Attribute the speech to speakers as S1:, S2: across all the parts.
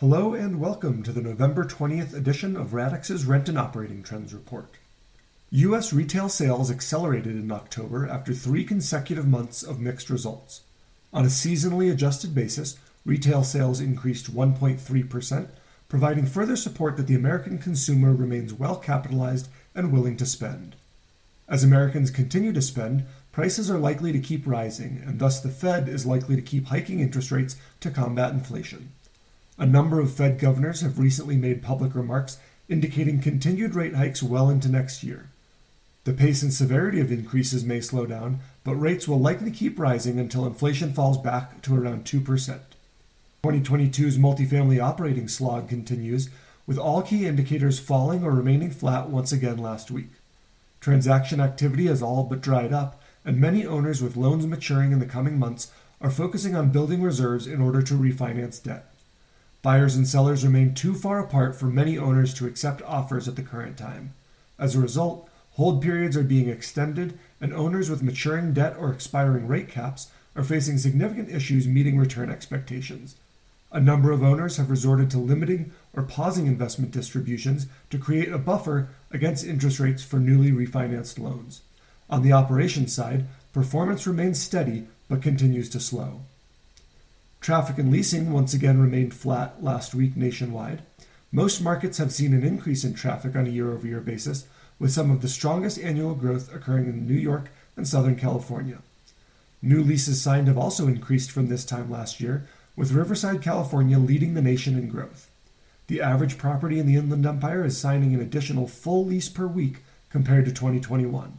S1: Hello and welcome to the November 20th edition of Radix's Rent and Operating Trends Report. U.S. retail sales accelerated in October after three consecutive months of mixed results. On a seasonally adjusted basis, retail sales increased 1.3%, providing further support that the American consumer remains well capitalized and willing to spend. As Americans continue to spend, prices are likely to keep rising, and thus the Fed is likely to keep hiking interest rates to combat inflation. A number of Fed governors have recently made public remarks indicating continued rate hikes well into next year. The pace and severity of increases may slow down, but rates will likely keep rising until inflation falls back to around 2%. 2022's multifamily operating slog continues, with all key indicators falling or remaining flat once again last week. Transaction activity has all but dried up, and many owners with loans maturing in the coming months are focusing on building reserves in order to refinance debt. Buyers and sellers remain too far apart for many owners to accept offers at the current time. As a result, hold periods are being extended, and owners with maturing debt or expiring rate caps are facing significant issues meeting return expectations. A number of owners have resorted to limiting or pausing investment distributions to create a buffer against interest rates for newly refinanced loans. On the operations side, performance remains steady but continues to slow. Traffic and leasing once again remained flat last week nationwide. Most markets have seen an increase in traffic on a year over year basis, with some of the strongest annual growth occurring in New York and Southern California. New leases signed have also increased from this time last year, with Riverside, California leading the nation in growth. The average property in the Inland Empire is signing an additional full lease per week compared to 2021.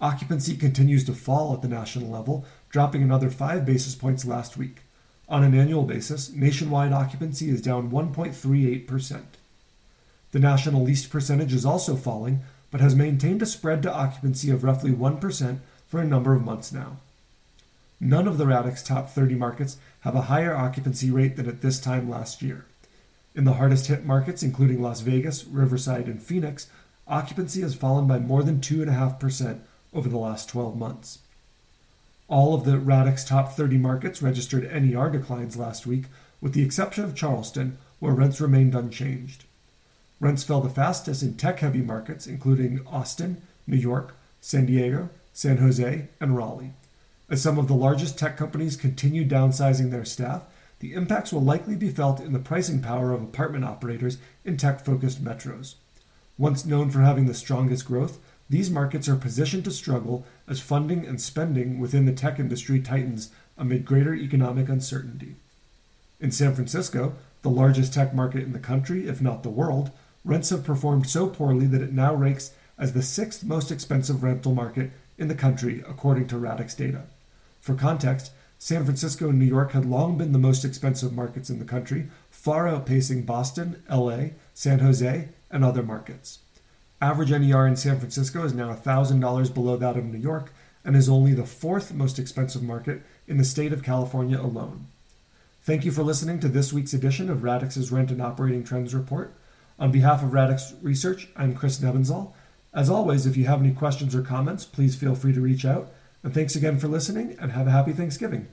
S1: Occupancy continues to fall at the national level, dropping another 5 basis points last week. On an annual basis, nationwide occupancy is down 1.38%. The national leased percentage is also falling, but has maintained a spread to occupancy of roughly 1% for a number of months now. None of the Radix top 30 markets have a higher occupancy rate than at this time last year. In the hardest hit markets, including Las Vegas, Riverside, and Phoenix, occupancy has fallen by more than 2.5% over the last 12 months. All of the Radix top 30 markets registered NER declines last week, with the exception of Charleston, where rents remained unchanged. Rents fell the fastest in tech heavy markets, including Austin, New York, San Diego, San Jose, and Raleigh. As some of the largest tech companies continue downsizing their staff, the impacts will likely be felt in the pricing power of apartment operators in tech focused metros. Once known for having the strongest growth, these markets are positioned to struggle as funding and spending within the tech industry tightens amid greater economic uncertainty. In San Francisco, the largest tech market in the country, if not the world, rents have performed so poorly that it now ranks as the sixth most expensive rental market in the country, according to Radix data. For context, San Francisco and New York had long been the most expensive markets in the country, far outpacing Boston, LA, San Jose, and other markets. Average NER in San Francisco is now $1,000 below that of New York and is only the fourth most expensive market in the state of California alone. Thank you for listening to this week's edition of Radix's Rent and Operating Trends Report. On behalf of Radix Research, I'm Chris Nebenzahl. As always, if you have any questions or comments, please feel free to reach out. And thanks again for listening and have a happy Thanksgiving.